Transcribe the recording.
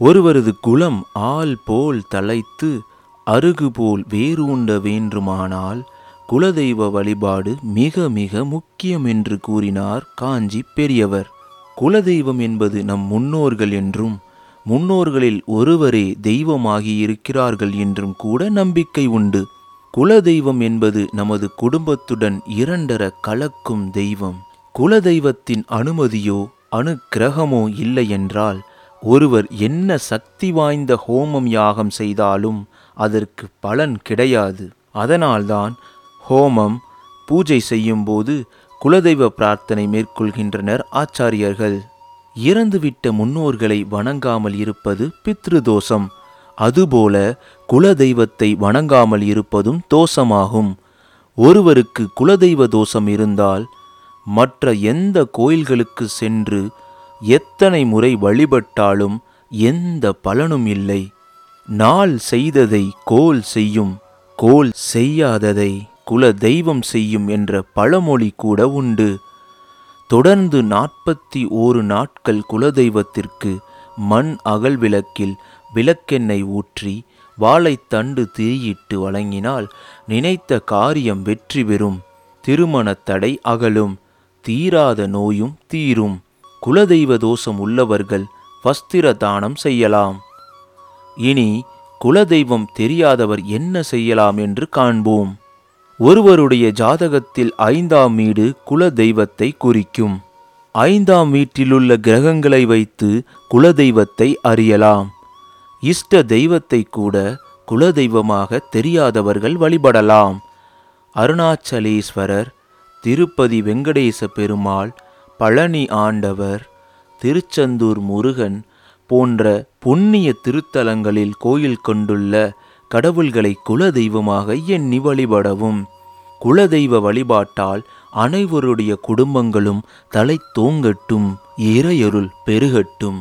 ஒருவரது குலம் ஆல் போல் தலைத்து அருகு போல் வேரூண்ட வேண்டுமானால் குலதெய்வ வழிபாடு மிக மிக முக்கியம் என்று கூறினார் காஞ்சி பெரியவர். குலதெய்வம் என்பது நம் முன்னோர்கள் என்றும் முன்னோர்களில் ஒருவரே தெய்வமாகி இருக்கிறார்கள் என்றும் கூட நம்பிக்கை உண்டு. குலதெய்வம் என்பது நமது குடும்பத்துடன் இரண்டர கலக்கும் தெய்வம். குலதெய்வத்தின் அனுமதியோ அனுக்கிரகமோ இல்லையென்றால் ஒருவர் என்ன சக்தி வாய்ந்த ஹோமம் யாகம் செய்தாலும் அதற்கு பலன் கிடையாது. அதனால்தான் ஹோமம் பூஜை செய்யும்போது குலதெய்வ பிரார்த்தனை மேற்கொள்கின்றனர் ஆச்சாரியர்கள். இறந்துவிட்ட முன்னோர்களை வணங்காமல் இருப்பது பித்ருதோஷம். அதுபோல குலதெய்வத்தை வணங்காமல் இருப்பதும் தோஷமாகும். ஒருவருக்கு குலதெய்வ தோஷம் இருந்தால் மற்ற எந்த கோயில்களுக்கு சென்று எத்தனை முறை வழிபட்டாலும் எந்த பலனும் இல்லை. நாள் செய்ததை கோல் செய்யும் கோல் செய்யாததை குல தெய்வம் செய்யும் என்ற பழமொழி கூட உண்டு. தொடர்ந்து நாற்பத்தி ஓரு நாட்கள் குலதெய்வத்திற்கு மண் அகல் விளக்கில் விளக்கெண்ணெய் ஊற்றி வாழைத்தண்டு திரியிட்டு வழங்கினால் நினைத்த காரியம் வெற்றி பெறும். திருமணத்தடை அகலும் தீராத நோயும் தீரும். குலதெய்வ தோஷம் உள்ளவர்கள் வஸ்திர தானம் செய்யலாம். இனி குலதெய்வம் தெரியாதவர் என்ன செய்யலாம் என்று காண்போம். ஒருவருடைய ஜாதகத்தில் ஐந்தாம் வீடு குல தெய்வத்தை குறிக்கும். ஐந்தாம் வீட்டிலுள்ள கிரகங்களை வைத்து குலதெய்வத்தை அறியலாம். இஷ்ட தெய்வத்தை கூட குலதெய்வமாக தெரியாதவர்கள் வழிபடலாம். அருணாச்சலேஸ்வரர் திருப்பதி வெங்கடேச பெருமாள் பழனி ஆண்டவர் திருச்செந்தூர் முருகன் போன்ற புண்ணிய திருத்தலங்களில் கோயில் கொண்டுள்ள கடவுள்களை குலதெய்வமாக எண்ணி வழிபடவும். குலதெய்வ வழிபாட்டால் அனைவருடைய குடும்பங்களும் தலை தோங்கட்டும் இறையருள் பெருகட்டும்.